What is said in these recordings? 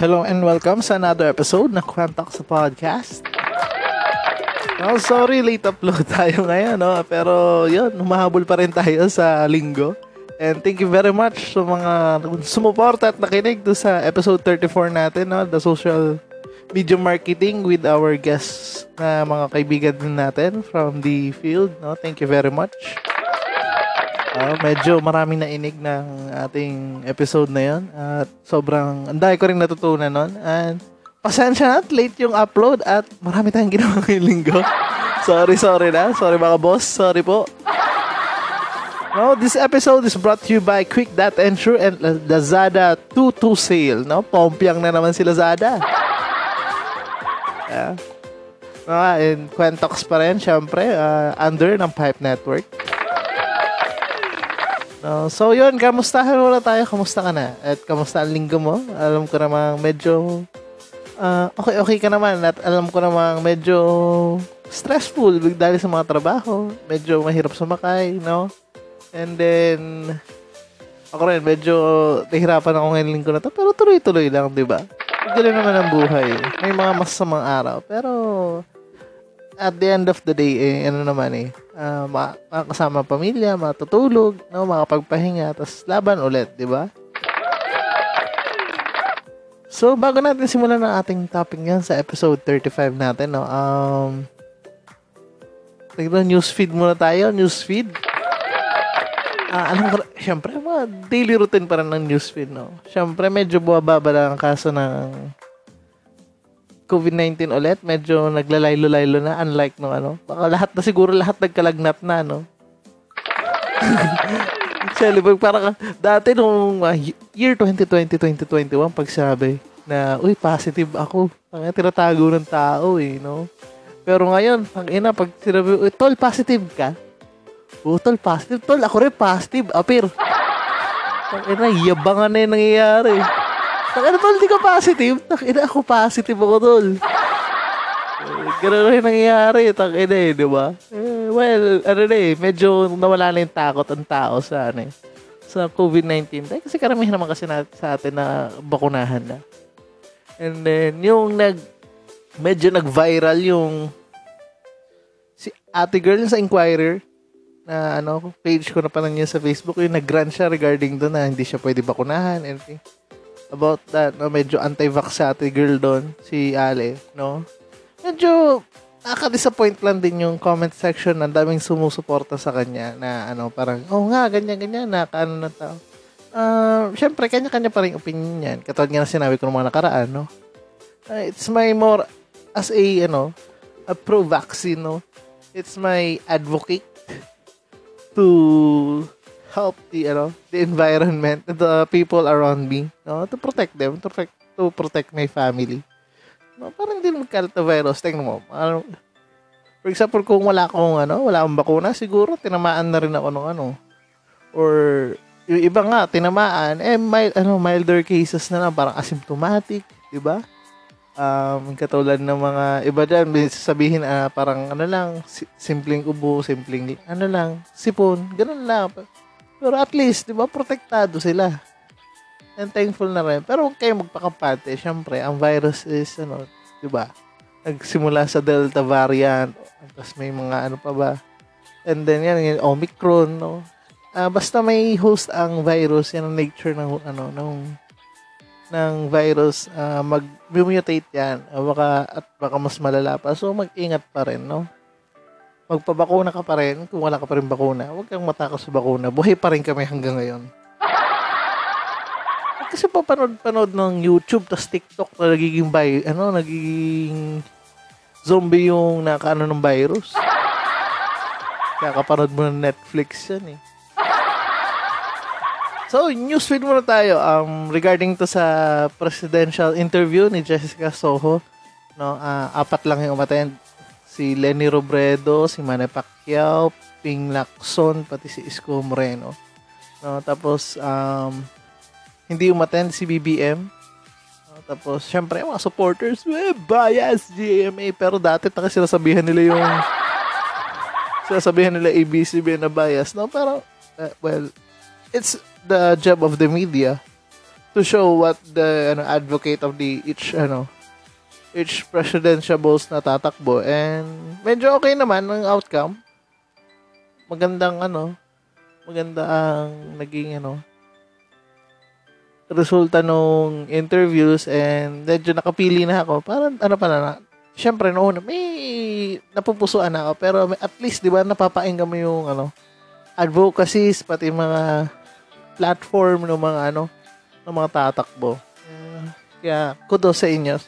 Hello and welcome sa another episode ng Quantox sa podcast. Oh, sorry, late upload tayo ngayon, no? Pero yun, humahabol pa rin tayo sa linggo. And thank you very much sa mga sumuporta at nakinig do sa episode 34 natin, no? The social media marketing with our guests na mga kaibigan din natin from the field, no? Thank you very much. Ah, medyo maraming nainig ng ating episode na yon at sobrang ang dami ko rin natutunan nun and pasensya na at late yung upload at marami tayong ginawa ngayong linggo. sorry, sorry na. Sorry mga boss. Sorry po. No, this episode is brought to you by Quick That Ensure and Lazada 2-2 sale. No, pompyang na naman si Lazada. Yeah. No, and Quentox pa rin, syempre, uh, under ng Pipe Network. No, so yun, kamustahan muna tayo. Kamusta ka na? At kamusta ang linggo mo? Alam ko namang medyo uh, okay-okay ka naman at alam ko namang medyo stressful dahil sa mga trabaho. Medyo mahirap sumakay, no? And then, ako rin, medyo nahirapan ako ngayong linggo na to. Pero tuloy-tuloy lang, di ba? Ganun naman ang buhay. May mga masasamang araw. Pero, at the end of the day, eh, ano naman eh, uh, makakasama pamilya, matutulog, no, makapagpahinga, tapos laban ulit, di ba? So, bago natin simulan ang ating topic ngayon sa episode 35 natin, no, um, newsfeed muna tayo, newsfeed. Ah, alam ko, syempre, mga daily routine pa rin ng newsfeed, no? Syempre, medyo bumababa lang ang kaso ng COVID-19 ulit. Medyo naglalaylo-laylo na, unlike no ano. Baka lahat na siguro, lahat nagkalagnat na, no? Actually, parang dati nung uh, year 2020-2021, pag sabi na, uy, positive ako. Ang tinatago ng tao eh, no? Pero ngayon, pag ina, pag sinabi, uy, tol, positive ka? Oh, tol, positive. Tol, ako rin positive. Apir. Pag ina, yabangan na yung nangyayari. Takina, tol, di ka positive? Takina, ako positive ako, tol. Ganun rin nangyayari, takina eh, di ba? Eh, well, ano na eh, medyo nawala na yung takot ang tao sa, ano eh, sa COVID-19. Dahil kasi karamihan naman kasi na, sa atin na bakunahan na. And then, yung nag, medyo nag-viral yung si ate girl sa Inquirer, na ano, page ko na pala niya sa Facebook, yung nag-grant siya regarding doon na hindi siya pwede bakunahan, anything. About that, no, medyo anti-vax sa ate girl doon, si Ale, no? Medyo nakaka-disappoint lang din yung comment section ng daming sumusuporta sa kanya na ano, parang, oh nga, ganyan-ganyan, na kaano na tao. Uh, Siyempre, kanya-kanya pa rin opinion yan. Katulad nga na sinabi ko ng mga nakaraan, no? Uh, it's my more, as a, ano, a pro-vaccine, no? It's my advocate to help the you know the environment the people around me no to protect them to protect to protect my family. No parang hindi magkalat virus. Tingnan mo ano, for example kung wala akong ano wala akong bakuna siguro tinamaan na rin ako ng ano or yung iba nga tinamaan eh mild, ano milder cases na lang parang asymptomatic di ba? Um, katulad ng mga iba dyan, sabihin uh, parang ano lang, simpleng ubo, simpleng ano lang, sipon, ganun lang. Pero at least, di ba, protektado sila. And thankful na rin. Pero huwag kayong magpakampante. Siyempre, ang virus is, ano, di ba, nagsimula sa Delta variant, tapos may mga ano pa ba, and then yan, yung Omicron, no? Uh, basta may host ang virus, yan ang nature ng, ano, ng ng virus, uh, mag-mutate yan. Uh, baka, at baka mas malala pa. So, mag-ingat pa rin, no? Magpabakuna ka pa rin. Kung wala ka pa rin bakuna, huwag kang matakot sa bakuna. Buhay pa rin kami hanggang ngayon. kasi papanood-panood ng YouTube tas TikTok na nagiging by, ano, nagiging zombie yung nakaano ng virus. Kaya kapanood mo ng Netflix yan eh. So, newsfeed muna tayo um, regarding to sa presidential interview ni Jessica Soho. No, ah, apat lang yung umattend. Si Lenny Robredo, si Manny Pacquiao, Ping Lacson, pati si Isko Moreno. No, tapos um, hindi umattend si BBM. No, tapos syempre mga supporters, eh, bias GMA pero dati taka sinasabihan nila yung sinasabihan nila ABCBN na bias. No, pero uh, well, it's the job of the media to show what the ano, advocate of the each ano each presidential balls na tatakbo. And medyo okay naman ang outcome. Magandang ano maganda ang naging ano resulta nung interviews. And medyo nakapili na ako. Parang ano pa na syempre noon may napupusuan na ako. Pero may, at least di ba napapainggan mo yung ano advocacies pati mga platform ng mga ano ng mga tatakbo. Uh, kaya kudos sa inyo.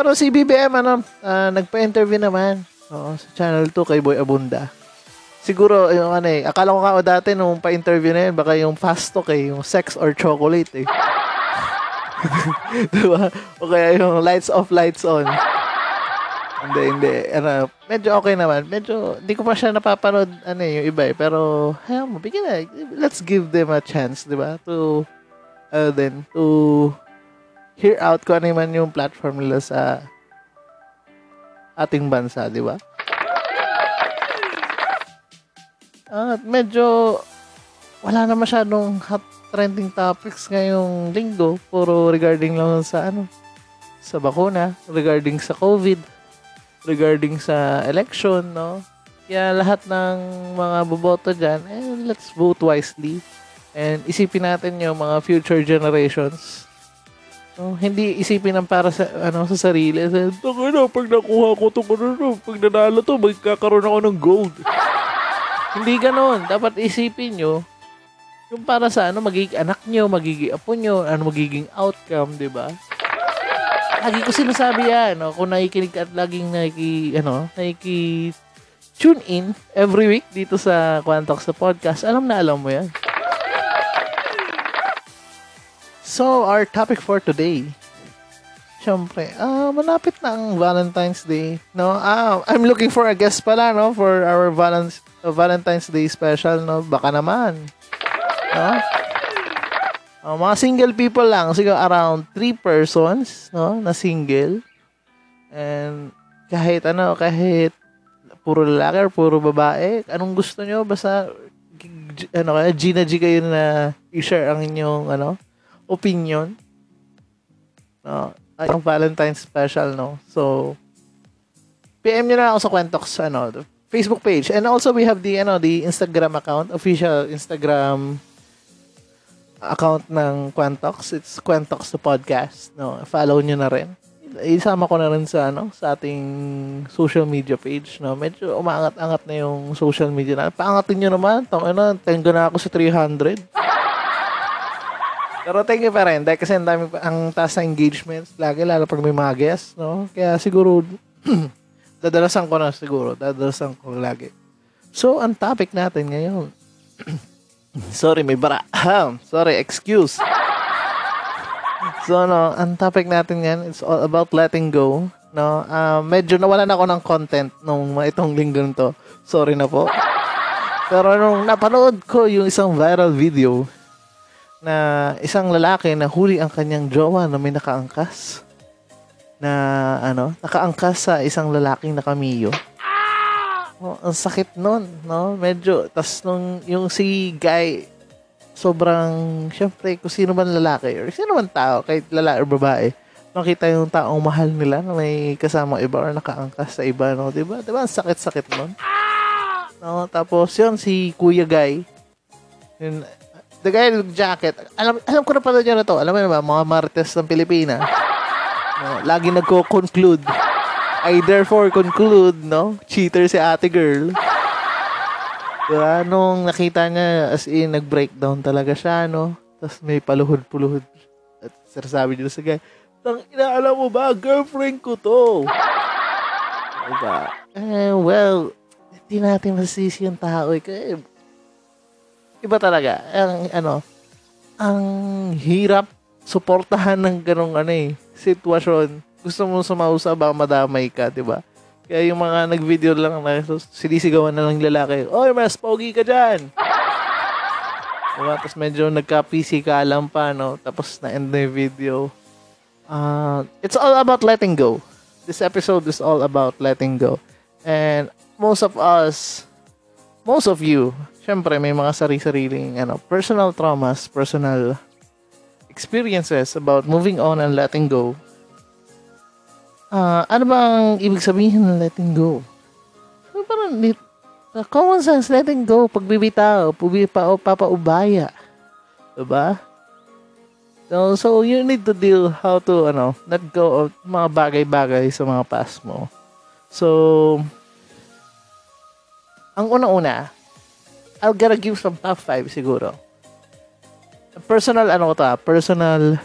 Pero si BBM ano, uh, nagpa-interview naman oo, sa Channel 2 kay Boy Abunda. Siguro, yung ano eh, akala ko nga dati nung pa-interview na yun, baka yung fast talk eh, yung sex or chocolate eh. diba? O kaya yung lights off, lights on. Hindi, hindi. Ano, medyo okay naman. Medyo, hindi ko pa siya napapanood, ano eh, yung iba eh. Pero, hayaan mo, bigyan na. Let's give them a chance, di ba? To, uh, then, to hear out kung ano man yung platform nila sa ating bansa, di ba? At medyo, wala na masyadong hot trending topics ngayong linggo. Puro regarding lang sa ano, sa bakuna, regarding sa COVID regarding sa election, no? Kaya lahat ng mga boboto dyan, eh, let's vote wisely. And isipin natin yung mga future generations. No, hindi isipin ng para sa ano sa sarili. Taka na, pag nakuha ko to, ano, pag nanalo to, magkakaroon ako ng gold. hindi ganoon. Dapat isipin nyo, yung para sa ano, magiging anak nyo, magiging apo nyo, ano magiging outcome, di ba? lagi ko sinasabi yan, no? kung nakikinig at laging nakiki, ano, nakiki tune in every week dito sa Quantox sa podcast, alam na alam mo yan. So, our topic for today, Siyempre, uh, malapit na ang Valentine's Day, no? Ah, I'm looking for a guest pala, no, for our Valentine's uh, Valentine's Day special, no? Baka naman. No? Uh, mga single people lang, siguro around 3 persons, no, na single. And kahit ano, kahit puro lalaki or puro babae, anong gusto nyo, basta ano kaya, Gina G kayo na i-share ang inyong ano, opinion. No, ay, ang Valentine's special, no. So, PM nyo na ako sa Quentox, ano, Facebook page. And also, we have the, ano, the Instagram account, official Instagram account ng Quantox. It's Quantox the podcast. No, follow niyo na rin. Isama ko na rin sa ano, sa ating social media page, no. Medyo umaangat-angat na yung social media na. Paangatin niyo naman. Tong ano, tengo na ako sa 300. Pero thank you pa rin. Dahil kasi ang dami ang taas na engagements lagi, lalo pag may mga guests, no? Kaya siguro, dadalasan ko na siguro. Dadalasan ko lagi. So, ang topic natin ngayon, Sorry, may bara. Sorry, excuse. So, no, ang topic natin yan, it's all about letting go. No, uh, medyo nawalan ako ng content nung itong linggo to. Sorry na po. Pero nung napanood ko yung isang viral video na isang lalaki na huli ang kanyang jowa na may nakaangkas na ano, nakaangkas sa isang lalaking nakamiyo. Oh, ang sakit nun, no? Medyo, tas nung yung si guy, sobrang, syempre, kung sino man lalaki, or sino man tao, kahit lalaki or babae, makita yung taong mahal nila na may kasama iba or nakaangkas sa iba, no? Diba? Diba? Ang sakit-sakit nun. No? Tapos, yun, si Kuya Guy, yun, the guy with jacket, alam, alam ko na pala niya na to, alam mo naman, mga marites ng Pilipinas, no? lagi nagko-conclude, I therefore conclude, no? Cheater si ate girl. Diba? Nung nakita niya, as in, nag-breakdown talaga siya, no? Tapos may paluhod-puluhod. At sinasabi nila sa guy, Tang ina, alam mo ba, girlfriend ko to. diba? Eh, well, hindi natin masisi yung tao. Eh. Iba talaga. Ang, ano, ang hirap suportahan ng ganong ano eh, sitwasyon. Gusto mo sumausa ba madamay ka, di ba? Kaya yung mga nag-video lang na sinisigawan na ng lalaki, Oy, mas pogi ka dyan! diba? Tapos medyo nagka-PC ka alam pa, no? Tapos na-end na yung video. Uh, it's all about letting go. This episode is all about letting go. And most of us, most of you, syempre may mga sari-sariling ano, personal traumas, personal experiences about moving on and letting go Ah, ano bang ibig sabihin ng letting go? So, parang uh, common sense, letting go, pagbibitaw, pubipa o papaubaya. Diba? So, so, you need to deal how to, ano, let go of mga bagay-bagay sa mga past mo. So, ang una-una, I'll gotta give some top 5 siguro. Personal, ano ko to ah, personal,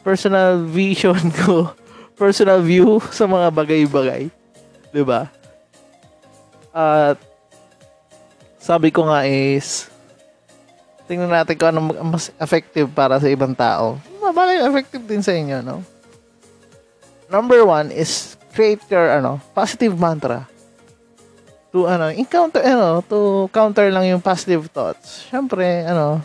personal vision ko personal view sa mga bagay-bagay. 'Di ba? At sabi ko nga is tingnan natin kung ano mas effective para sa ibang tao. Mabala effective din sa inyo, no? Number one is create your ano, positive mantra. To ano, encounter ano, to counter lang yung positive thoughts. Syempre, ano,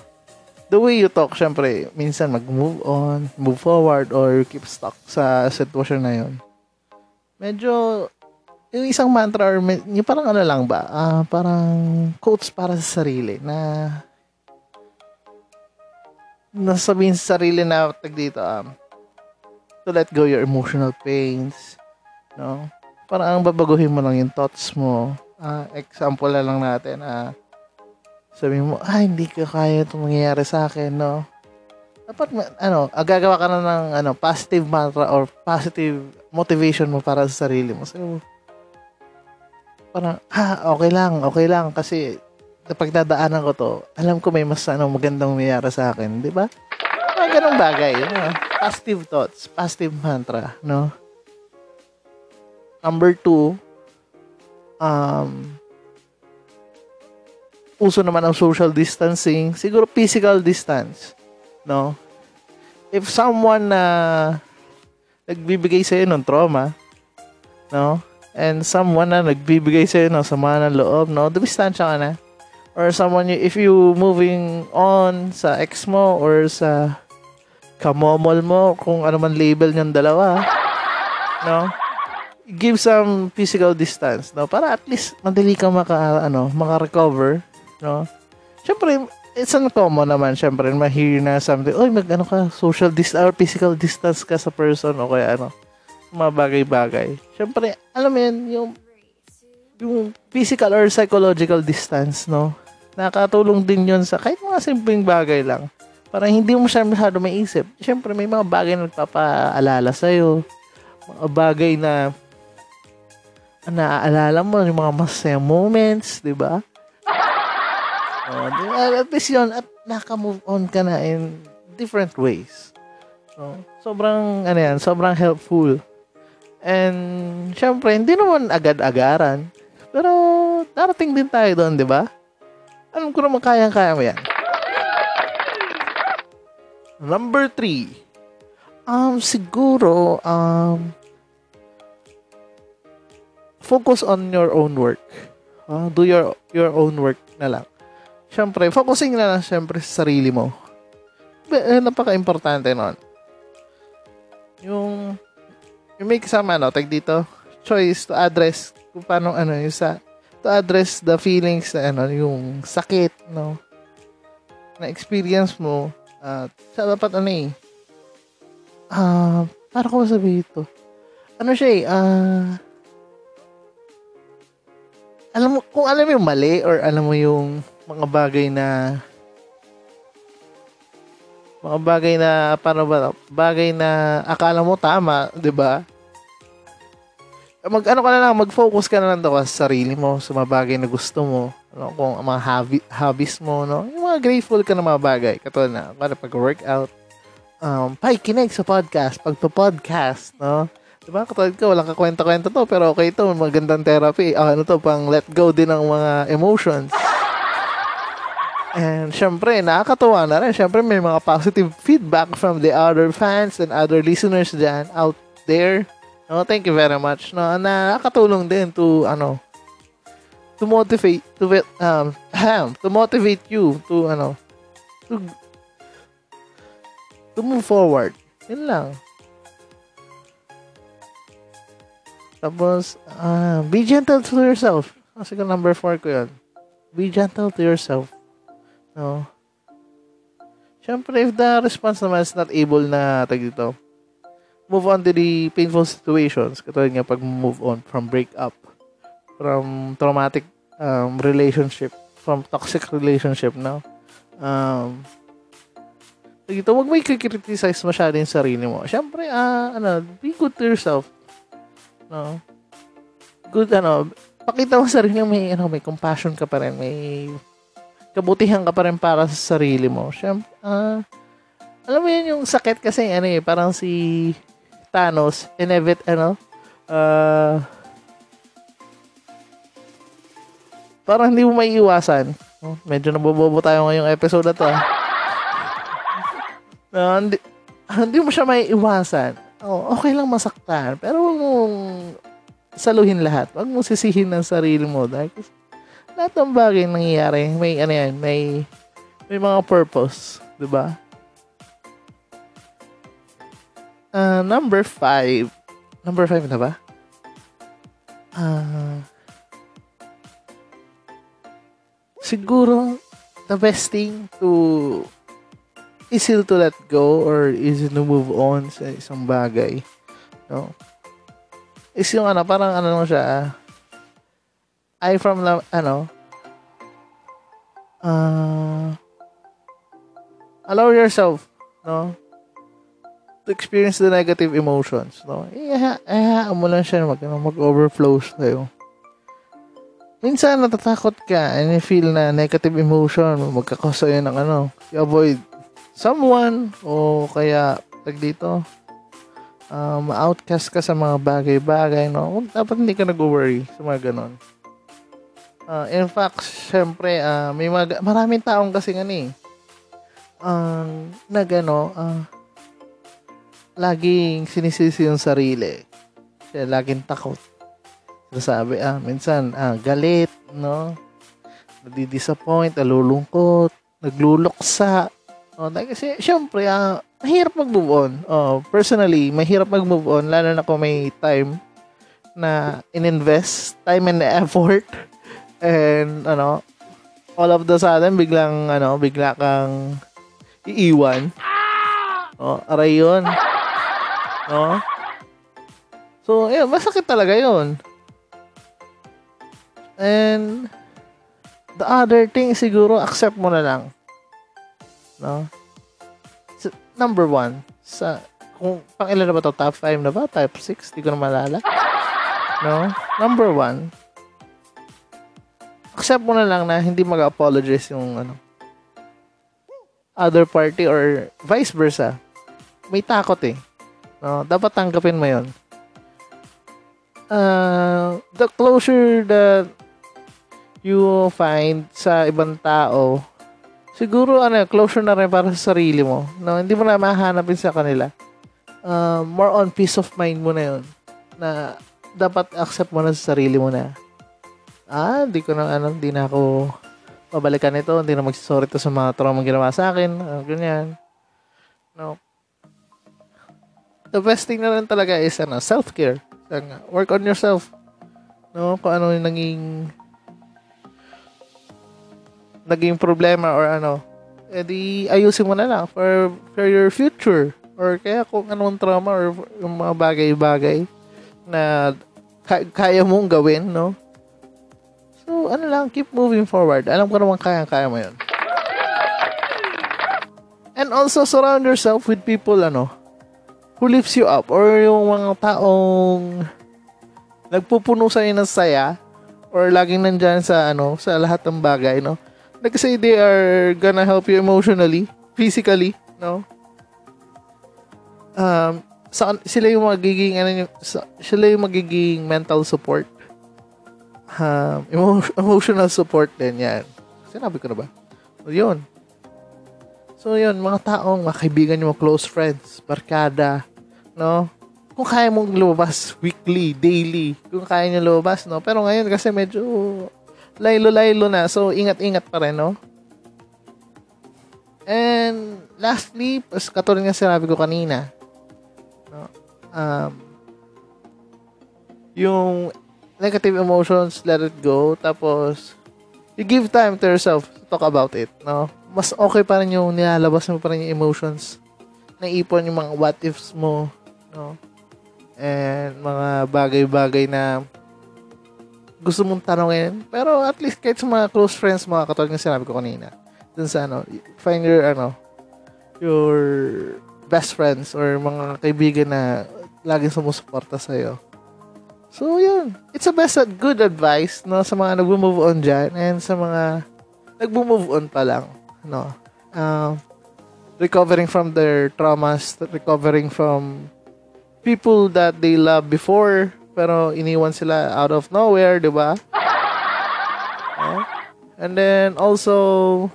the way you talk, syempre, minsan mag-move on, move forward, or keep stuck sa sitwasyon na yun. Medyo, yung isang mantra, or yung parang ano lang ba, uh, parang quotes para sa sarili, na nasabihin sa sarili na tag dito, um, to let go your emotional pains, no? Parang ang babaguhin mo lang yung thoughts mo. Uh, example na lang natin, ah, uh, sabi mo, ah, hindi ka kaya itong mangyayari sa akin, no? Dapat, ano, agagawa ka na ng ano, positive mantra or positive motivation mo para sa sarili mo. So, parang, ah, okay lang, okay lang. Kasi, kapag dadaanan ko to, alam ko may mas ano, magandang mangyayari sa akin. Di ba? Mga ganong bagay. Ano? Positive thoughts, positive mantra, no? Number two, um, uso naman ang social distancing, siguro physical distance, no? If someone na uh, nagbibigay sa iyo ng trauma, no? And someone na nagbibigay sa iyo ng sama ng loob, no? Dumistansya ka na. Or someone, if you moving on sa ex mo or sa kamomol mo, kung ano man label niyong dalawa, no? Give some physical distance, no? Para at least madali ka maka, ano, maka-recover no? Siyempre, it's uncommon naman, siyempre, ma-hear na something, oy, mag, ano ka, social distance, or physical distance ka sa person, o kaya, ano, mga bagay-bagay. Siyempre, alam mo yan, yung, yung physical or psychological distance, no? Nakatulong din yon sa kahit mga simpleng bagay lang. Para hindi mo siya masyado maisip. Siyempre, may mga bagay na nagpapaalala sa'yo. Mga bagay na naaalala mo, yung mga masaya moments, di ba? Oh, at least yun, at naka-move on ka na in different ways. So, sobrang, ano yan, sobrang helpful. And, syempre, hindi naman agad-agaran. Pero, darating din tayo doon, di ba? Alam ko naman kayang-kaya mo yan. Number three. Um, siguro, um, focus on your own work. Uh, do your your own work na lang syempre, focusing na lang syempre sa sarili mo. Eh, napaka-importante nun. Yung, yung may kasama, no, tag dito, choice to address kung paano, ano, yung sa, to address the feelings na, ano, yung sakit, no, na experience mo, at uh, dapat, ano eh, ah, uh, para ko sabi ito, ano siya eh, ah, uh, alam mo, kung alam mo yung mali or alam mo yung mga bagay na mga bagay na paano ba bagay na akala mo tama, 'di ba? Mag ano ka na lang, mag-focus ka na lang daw sa sarili mo, sa mga bagay na gusto mo, ano, kung mga hobby, hobbies mo, no? Yung mga grateful ka na mga bagay, katulad na, para pag-workout, um, pakikinig sa podcast, pagpa-podcast, no? Diba, katulad ko, walang kakwenta-kwenta to, pero okay to, magandang therapy. Ah, ano to, pang let go din ng mga emotions. And syempre, nakakatuwa na rin. Syempre, may mga positive feedback from the other fans and other listeners dyan out there. No, thank you very much. No, nakakatulong din to, ano, to motivate, to, um, to motivate you to, ano, to, to move forward. Yun lang. Tapos, uh, be gentle to yourself. Kasi ko number 4 ko yun. Be gentle to yourself. No? Siyempre, if the response naman is not able na, tag dito, move on to the painful situations. Katulad nga pag move on from breakup, from traumatic um, relationship, from toxic relationship, no? Um, dito, wag mo i-criticize masyado yung sarili mo. Siyempre, uh, ano, be good to yourself. No? Good, ano, pakita mo sa sarili mo, may, ano, may compassion ka pa rin, may kabutihan ka pa rin para sa sarili mo. Siyempre, ah, uh, alam mo yun yung sakit kasi, ano eh, parang si Thanos, inevit, ano, uh, parang hindi mo maiiwasan. Oh, medyo nabobobo tayo ngayong episode na to. Ah. no, hindi, hindi mo siya maiiwasan oh, okay lang masaktan. Pero huwag mong saluhin lahat. Huwag mong sisihin ng sarili mo. Dahil lahat ng bagay nangyayari, may, ano yan, may, may mga purpose. ba? Diba? Uh, number five. Number five na ba? Uh, siguro, the best thing to easy to let go or easy to move on sa isang bagay. No? Is yung ano, parang ano lang siya, I from, ano, uh, allow yourself, no, to experience the negative emotions, no. Iha, iha mo lang siya mag, ano, mag-overflow sa'yo. Minsan natatakot ka and you feel na negative emotion, magkakos sa'yo ng ano, avoid someone o kaya tag dito um, outcast ka sa mga bagay-bagay, no? Dapat hindi ka nag-worry sa mga ganon. Uh, in fact, syempre, uh, may mga, maraming taong kasi nga ni, ang uh, na gano, uh, laging sinisisi yung sarili. Siya laging takot. Sabi, ah, minsan, ah, galit, no? Nadi-disappoint, nalulungkot, nagluluksa, Oh, kasi syempre, uh, mahirap mag-move on. Oh, personally, mahirap mag-move on lalo na kung may time na in-invest, time and effort and ano, all of the sudden biglang ano, bigla kang iiwan. Oh, aray 'yun. No? So, eh, masakit talaga 'yun. And the other thing siguro accept mo na lang No? So, number one, sa, kung pang ilan na ba to? Top 5 na ba? Top 6? Di ko na malala. No? Number one, accept mo na lang na hindi mag-apologize yung ano, other party or vice versa. May takot eh. No? Dapat tanggapin mo yon. Uh, the closure that you find sa ibang tao siguro ano, closure na rin para sa sarili mo. No, hindi mo na mahanapin sa kanila. Uh, more on peace of mind mo na 'yon. Na dapat accept mo na sa sarili mo na. Ah, hindi ko na ano, hindi na ako babalikan ito, hindi na magsorry to sa mga trauma ginawa sa akin, uh, ganyan. No. The best thing na rin talaga is ano, self-care. Work on yourself. No, kung ano yung naging naging problema or ano, edi ayusin mo na lang for, for your future. Or kaya kung anong trauma or yung mga bagay-bagay na ka- kaya mong gawin, no? So, ano lang, keep moving forward. Alam ko naman kaya-kaya mo yun. And also, surround yourself with people, ano, who lifts you up or yung mga taong nagpupuno sa ng saya or laging nandyan sa, ano, sa lahat ng bagay, no? Like say they are gonna help you emotionally, physically, no? um, sa, sila yung magiging, ano, sa, sila yung magiging mental support. Um, emo- emotional support din yan. Sinabi ko na ba? So, yun. So, yun, mga taong, mga kaibigan nyo, close friends, barkada, no? Kung kaya mong lumabas weekly, daily, kung kaya nyo lumabas, no? Pero ngayon kasi medyo laylo-laylo na, so ingat-ingat pa rin, no? And lastly, pas katulad nga sinabi ko kanina, no? Um, yung negative emotions, let it go. Tapos, you give time to yourself to talk about it, no? Mas okay pa rin yung nilalabas mo pa rin yung emotions. Naipon yung mga what ifs mo, no? And mga bagay-bagay na gusto mong tanongin. Pero at least kahit sa mga close friends, mga katulad ng sinabi ko kanina, dun sa ano, find your, ano, your best friends or mga kaibigan na laging sumusuporta sa'yo. So, yun. It's a best at good advice, no, sa mga nag-move on dyan and sa mga nag-move on pa lang, no. Um, recovering from their traumas, recovering from people that they love before, pero iniwan sila out of nowhere, di ba? No? And then also,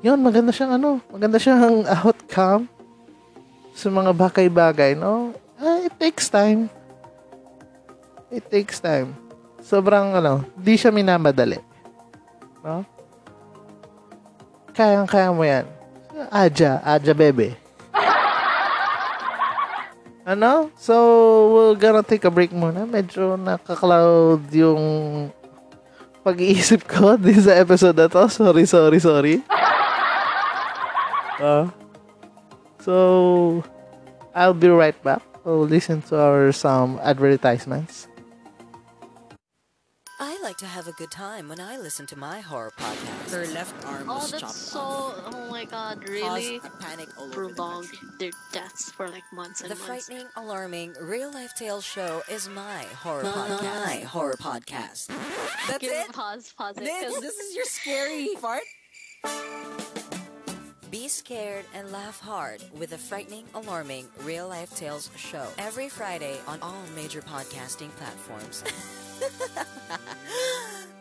yun, maganda siyang ano, maganda siyang outcome sa mga bagay-bagay, no? Ah, it takes time. It takes time. Sobrang ano, di siya minamadali. No? Kayang-kaya mo yan. Aja, aja bebe. Ano? So, we're gonna take a break muna. Medyo nakaka-cloud yung pag-iisip ko din sa episode na to. Sorry, sorry, sorry. Uh, so, I'll be right back. We'll listen to our some advertisements. I like to have a good time when I listen to my horror podcast. Her left arm Oh, was that's chopped so. off. Oh my god, Caused really? a panic all over the Prolonged their deaths for like months and The months. frightening, alarming, real life tales show is my horror My podcast. horror podcast. That's Give it. Pause, pause it. This, 'cause- this is your scary part? Be scared and laugh hard with the frightening, alarming, real life tales show every Friday on all major podcasting platforms.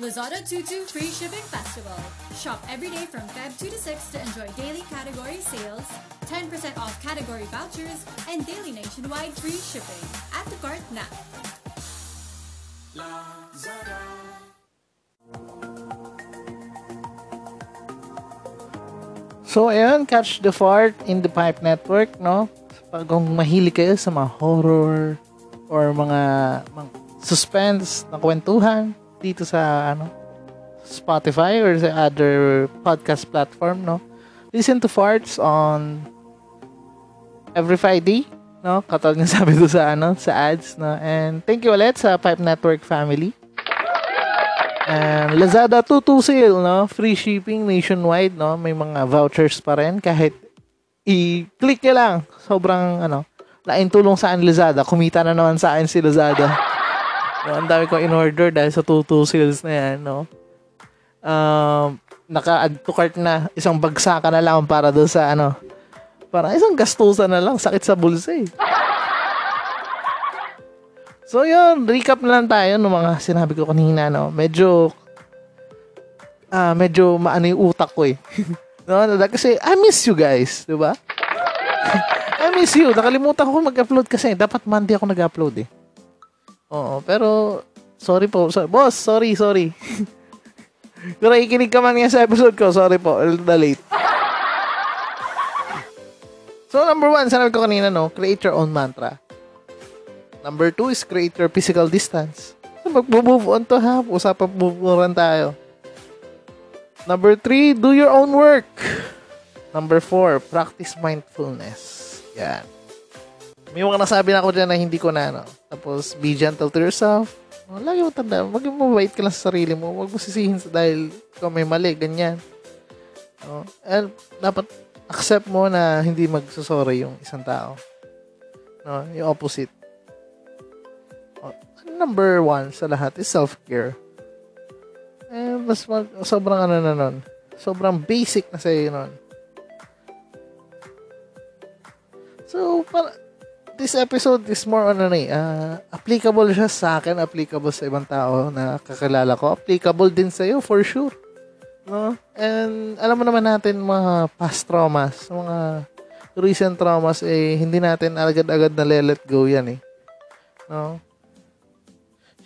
Lazada Tutu Free Shipping Festival. Shop every day from Feb 2 to 6 to enjoy daily category sales, 10% off category vouchers, and daily nationwide free shipping. Add to cart now. So, ayun, Catch the Fart in the Pipe Network, no? Pag kung mahilig kayo sa mga horror or mga, mga suspense na kwentuhan dito sa, ano, Spotify or sa other podcast platform, no? Listen to Farts on every Friday, no? Katulad ng sabi ko sa, ano, sa ads, no? And thank you ulit sa Pipe Network family. And Lazada 22 sale, no? Free shipping nationwide, no? May mga vouchers pa rin kahit i-click nyo lang. Sobrang, ano, lain tulong sa Lazada. Kumita na naman sa akin si Lazada. No, ang dami kong in-order dahil sa 22 sales na yan, no? Um, naka-add to cart na. Isang bagsakan na lang para doon sa, ano, para isang gastusan na lang. Sakit sa bulsa, eh. So yun, recap na lang tayo ng mga sinabi ko kanina, no. Medyo ah medyo maano yung utak ko eh. no, kasi I miss you guys, 'di ba? I miss you. Nakalimutan ko mag-upload kasi dapat Monday ako nag-upload eh. Oo, pero sorry po. So, boss, sorry, sorry. Kung nakikinig ka man nga sa episode ko, sorry po, a little late. So, number one, sinabi ko kanina, no, create your own mantra. Number two is create your physical distance. So, mag-move on to ha. Usapan move tayo. Number three, do your own work. Number four, practice mindfulness. Yan. May mga nasabi na ako dyan na hindi ko na, no? Tapos, be gentle to yourself. Oh, lagi mo tanda, maging mabait ka lang sa sarili mo. Huwag mo sisihin sa dahil ikaw may mali, ganyan. No? And dapat accept mo na hindi magsusorry yung isang tao. No? Yung opposite. Oh, number one sa lahat is self-care. Eh, mas mag, sobrang ano na nun. Sobrang basic na sa'yo nun. So, para, this episode is more on ano eh, ah, applicable siya sa akin, applicable sa ibang tao na kakilala ko, applicable din sa iyo for sure. No? And alam mo naman natin mga past traumas, mga recent traumas eh hindi natin agad-agad na let go yan eh. No?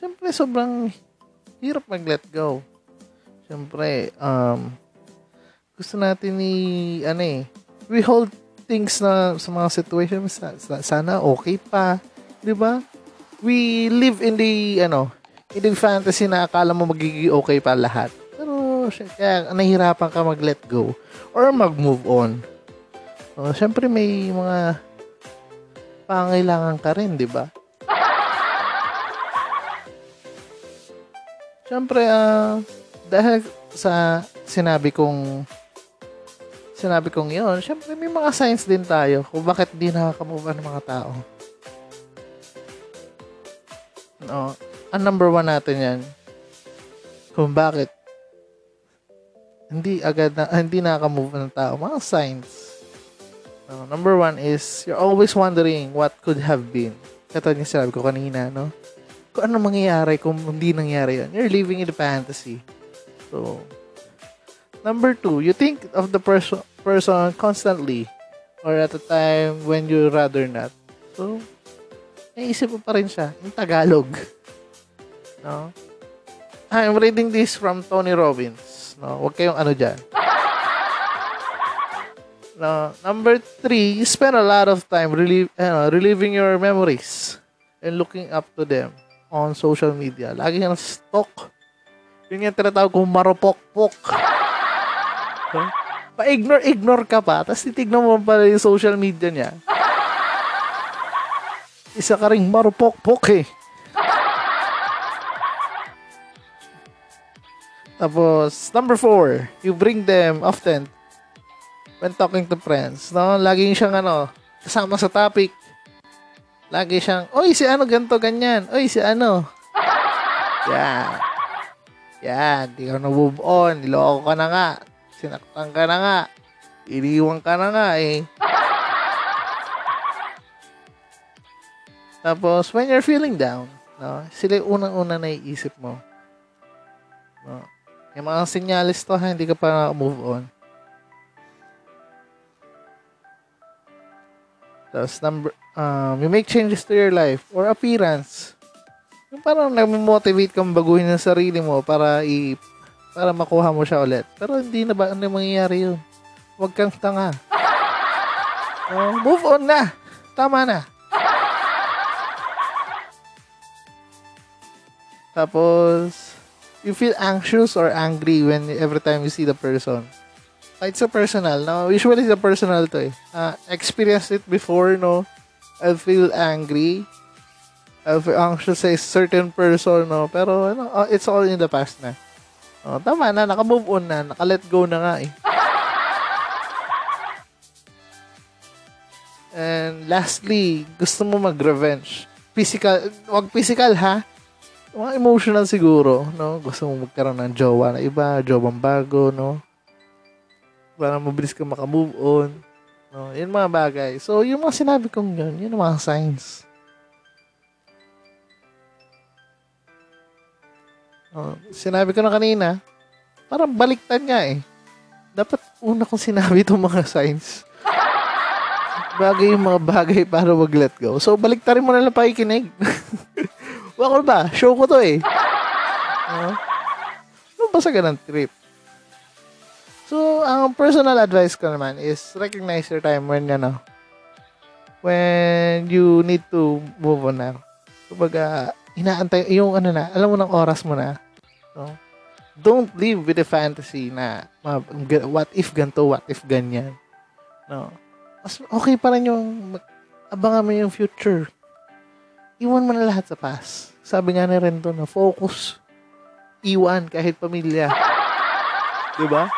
Siyempre sobrang hirap mag-let go. Siyempre um gusto natin ni ano eh we hold things na sa mga sa- sana okay pa, 'di ba? We live in the ano, in the fantasy na akala mo magiging okay pa lahat. Pero kaya nahihirapan ka mag-let go or mag-move on. So, syempre may mga pangailangan ka rin, 'di ba? Syempre, ah, dahil sa sinabi kong sinabi kong yun, syempre may mga signs din tayo kung bakit di nakakamove ng mga tao. No, ang number one natin yan, kung bakit hindi agad na, ah, hindi nakakamove ng tao, mga signs. No, number one is, you're always wondering what could have been. Katulad yung sinabi ko kanina, no? Kung ano mangyayari kung hindi nangyari yun. You're living in the fantasy. So, Number two, you think of the person person constantly or at a time when you rather not. So, naisip mo pa rin siya. Yung Tagalog. No? I'm reading this from Tony Robbins. No? Huwag kayong ano dyan. No, number three, you spend a lot of time relive, ano, reliving your memories and looking up to them on social media. Lagi kang stalk. Yun yung tinatawag kong marupok-pok. Huh? Pa-ignore-ignore ka pa, tapos titignan mo pa yung social media niya. Isa ka ring marupok-pok eh. Tapos, number four, you bring them often when talking to friends. No? Laging siyang ano, kasama sa topic. Lagi siyang, oy, si ano, ganto, ganyan. Oy, si ano. Yan. Yan, di ka na move on. Niloko ka na nga. Sinaktan ka na nga. Iniwan ka na nga eh. Tapos, when you're feeling down, no, sila yung unang-una na iisip mo. No? Yung mga sinyalis to, ha, hindi ka pa move on. Tapos, number, um, you make changes to your life or appearance. Yung parang nag-motivate kang baguhin ang sarili mo para i para makuha mo siya ulit. Pero hindi na ba ano mangyayari yun? Huwag kang tanga. Oh, move on na. Tama na. Tapos, you feel anxious or angry when every time you see the person. Kahit sa personal. No? Usually sa personal to eh. Uh, experienced it before, no? I feel angry. I feel anxious sa certain person, no? Pero, ano, uh, it's all in the past na. Oh, tama na, naka-move on na, naka-let go na nga eh. And lastly, gusto mo mag-revenge. Physical, wag physical ha. Mga emotional siguro, no? Gusto mo magkaroon ng jowa na iba, jowang bago, no? Para mabilis ka makamove on. No? Yun mga bagay. So, yung mga sinabi kong yun, yun ang mga signs. Oh, sinabi ko na kanina, parang baliktad nga eh. Dapat una kong sinabi itong mga signs. Bagay yung mga bagay para mag-let go. So, baliktarin mo na lang pakikinig. Wako ba? Show ko to eh. Uh, ano ba sa ganang trip? So, ang personal advice ko naman is recognize your time when, ano, when you need to move on na. Kumbaga, inaantay, yung ano na, alam mo ng oras mo na. No? Don't live with the fantasy na what if ganto, what if ganyan. No. Mas okay pa rin yung abangan mo yung future. Iwan mo na lahat sa past. Sabi nga ni Rento na focus. Iwan kahit pamilya. Di ba?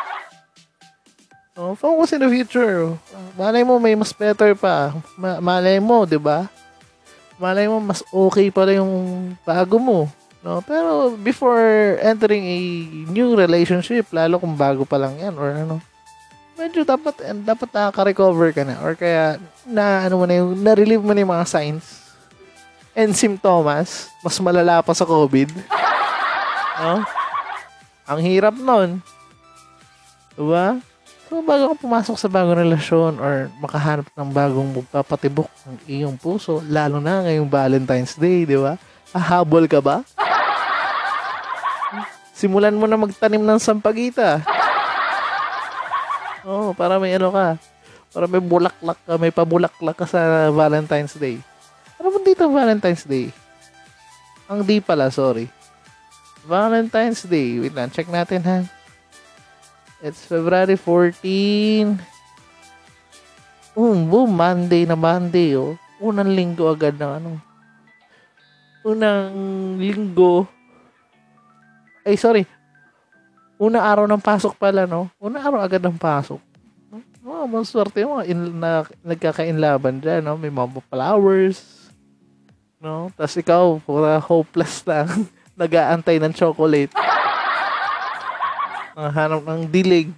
Oh, focus in the future. Malay mo may mas better pa. Ma- malay mo, 'di ba? Malay mo mas okay pala yung bago mo. No? Pero before entering a new relationship, lalo kung bago pa lang 'yan or ano, medyo dapat dapat nakaka-recover ka na or kaya na ano mo na yung na-relieve mo na yung mga signs and symptoms, mas malala pa sa COVID. No? Ang hirap nun. Diba? So, bago ka pumasok sa bagong relasyon or makahanap ng bagong magpapatibok ng iyong puso, lalo na ngayong Valentine's Day, di ba? Hahabol ka ba? Simulan mo na magtanim ng sampagita. Oo, oh, para may ano ka. Para may bulaklak ka, may pabulaklak ka sa Valentine's Day. Ano ba dito Valentine's Day? Ang di pala, sorry. Valentine's Day. Wait lang, check natin ha. It's February 14. Um, boom, Monday na Monday, oh. Unang linggo agad ng ano. Unang linggo. Ay, sorry. Unang araw ng pasok pala, no? Unang araw agad ng pasok. Oh, maswerte mo. In, na, nagkakainlaban dyan, no? May mga flowers. No? Tapos ikaw, pura hopeless lang. Nag-aantay ng chocolate. Ang hanap ng dilig.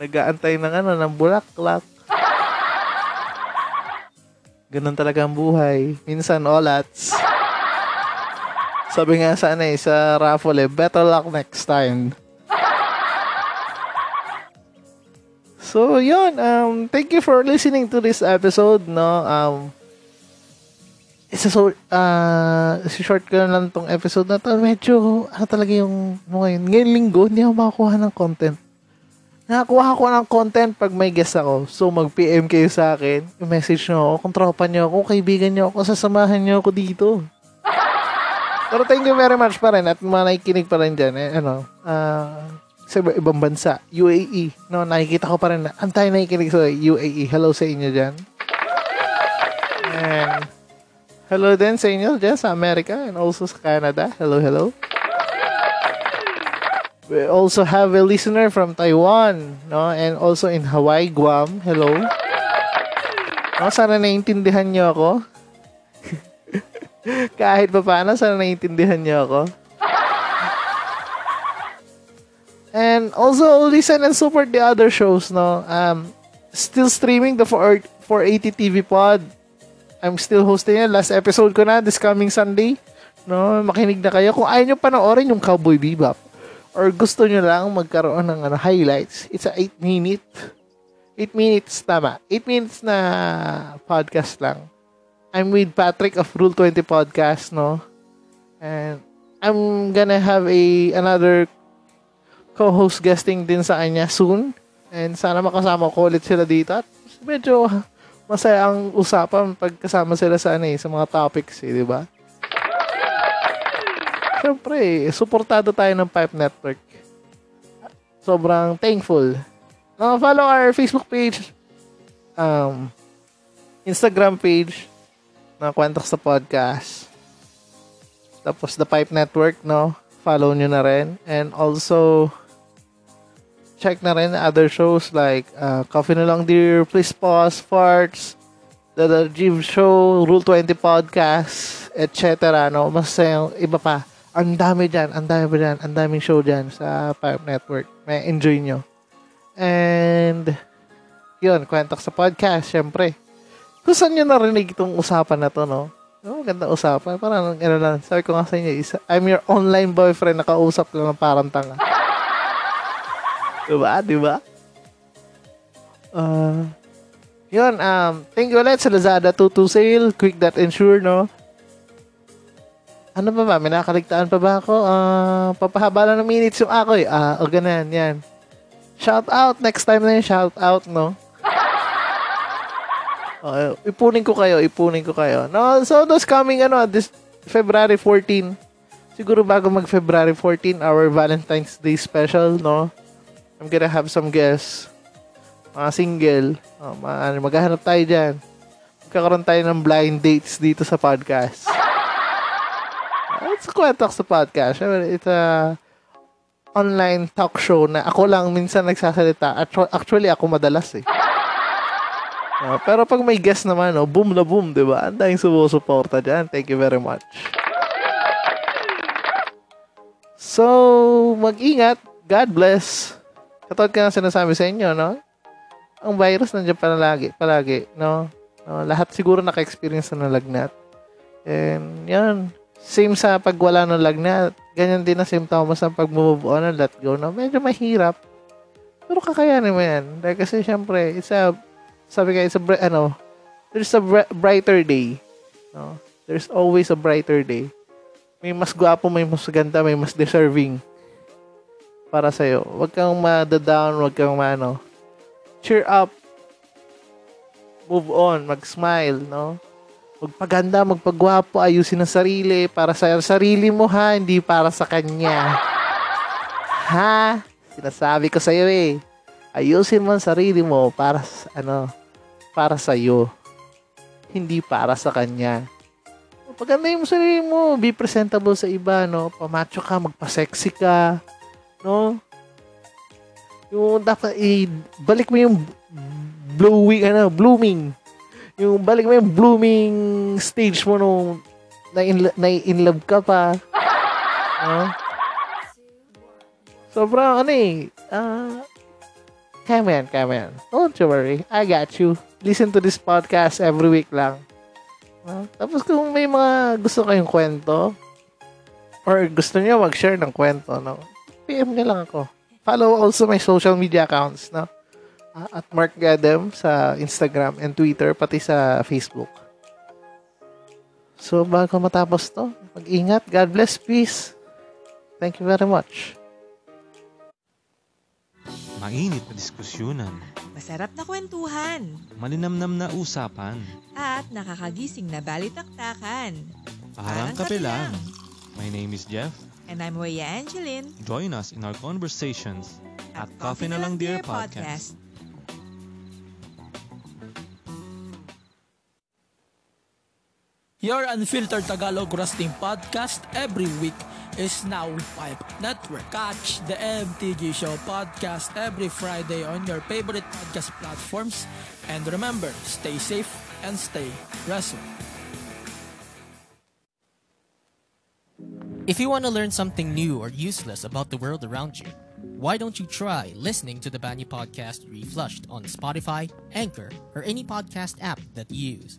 Nag-aantay ng ano, ng bulaklak. Ganun talaga ang buhay. Minsan, olats. Sabi nga sa ano eh, sa raffle eh, better luck next time. So, yun. Um, thank you for listening to this episode, no? Um, isa so, uh, short ko lang tong episode na to. Medyo, ano talaga yung, ano ngayon, ngayon linggo, hindi ako makakuha ng content. Nakakuha ko ng content pag may guest ako. So, mag-PM kayo sa akin. I-message nyo ako. Kung tropa nyo ako, kaibigan nyo ako, sasamahan nyo ako dito. Pero thank you very much pa rin at mga nakikinig pa rin dyan. Eh, ano, uh, sa iba- ibang bansa, UAE. No, nakikita ko pa rin na antay nakikinig sa UAE. Hello sa inyo dyan. And hello din sa inyo dyan sa America and also sa Canada. Hello, hello. We also have a listener from Taiwan, no? And also in Hawaii, Guam. Hello. No, sana naiintindihan niyo ako. Kahit pa paano, sana naiintindihan niyo ako. And also listen and support the other shows, no? Um, still streaming the 4, 480 TV pod. I'm still hosting it. Last episode ko na this coming Sunday. No, makinig na kayo. Kung ayaw nyo panoorin yung Cowboy Bebop or gusto nyo lang magkaroon ng ano, highlights, it's a 8 minute 8 minutes, tama. 8 minutes na podcast lang. I'm with Patrick of Rule 20 Podcast, no? And I'm gonna have a another co-host guesting din sa kanya soon. And sana makasama ko ulit sila dito. At medyo masaya ang usapan pag kasama sila sa, ano, eh, sa mga topics, eh, di ba? Siyempre, eh, suportado tayo ng Pipe Network. Sobrang thankful. Uh, follow our Facebook page, um, Instagram page, na Kwentok sa Podcast. Tapos The Pipe Network, no? Follow nyo na rin. And also, check na rin other shows like uh, Coffee na Lang Dear, Please Pause, Farts, The, The Jiv Show, Rule 20 Podcast, etc. No? Mas yung iba pa. Ang dami dyan, ang dami dyan, ang daming show dyan sa Pipe Network. May enjoy nyo. And, yun, kwentok sa podcast, syempre. Kung saan nyo narinig itong usapan na to, no? No, ganda usapan. Parang, ano lang, sabi ko nga sa inyo, isa, I'm your online boyfriend, nakausap lang ng parang tanga. diba? Diba? Uh, yun, um, thank you ulit sa Lazada 22 sale, quick.ensure, no? Ano pa ba? May nakaligtaan pa ba ako? Uh, papahaba lang ng minutes yung ako eh. Ah, o ganun, yan. Shout out. Next time na yung shout out, no? Okay, ipunin ko kayo, ipunin ko kayo. No, so those coming ano, this February 14. Siguro bago mag February 14, our Valentine's Day special, no? I'm gonna have some guests. mga single, ano, maghahanap tayo dyan. Magkakaroon tayo ng blind dates dito sa podcast. It's a kwento sa podcast. Syempre, It's a online talk show na ako lang minsan nagsasalita. Actu- Actually, ako madalas eh. Uh, pero pag may guest naman, oh, boom na boom, di ba? Ang daming sumusuporta dyan. Thank you very much. So, mag-ingat. God bless. Katulad ka na sinasabi sa inyo, no? Ang virus nandiyan palagi, palagi, no? no? Lahat siguro naka-experience na ng lagnat. And, yan. Same sa pag wala ng lagnat. Ganyan din na symptoms ng pag-move on and let go, no? Medyo mahirap. Pero kakayanin mo yan. Dahil kasi, syempre, it's a, sabi ka, it's a, ano, there's a bri- brighter day. No? There's always a brighter day. May mas gwapo, may mas ganda, may mas deserving para sa'yo. Huwag kang ma-down, huwag kang ma-ano. Cheer up. Move on, mag-smile, no? Magpaganda, magpagwapo, ayusin ang sarili para sa sarili mo ha, hindi para sa kanya. Ha? Sinasabi ko sa'yo eh. Ayusin mo ang sarili mo para sa, ano, para sa'yo. Hindi para sa kanya. Pagandahin mo sarili mo, be presentable sa iba, no? Pamacho ka, magpa-sexy ka, no? Yung dapat, i balik mo yung blowing, ano, blooming. Yung balik mo yung blooming stage mo nung na in, na in love ka pa. No? Sobrang, ano eh, ah, come on, come on. Don't you worry, I got you. Listen to this podcast every week lang. Ah, tapos kung may mga gusto kayong kwento, or gusto niyo mag-share ng kwento, no? PM niyo lang ako. Follow also my social media accounts, no? Ah, at Mark Gadem sa Instagram and Twitter, pati sa Facebook. So, bago matapos to, mag-ingat. God bless. Peace. Thank you very much. Mainit na diskusyonan, Masarap na kwentuhan malinamnam na usapan, at nakakagising na balitaktakan. parang kape lang. My name is Jeff. And I'm Rhea Angeline Join us in our conversations at Coffee na Lang Dear Podcast. Your unfiltered Tagalog Roasting podcast every week is now Pipe Network. Catch the MTG Show podcast every Friday on your favorite podcast platforms. And remember, stay safe and stay wrestle. If you want to learn something new or useless about the world around you, why don't you try listening to the Banyu Podcast Reflushed on Spotify, Anchor, or any podcast app that you use?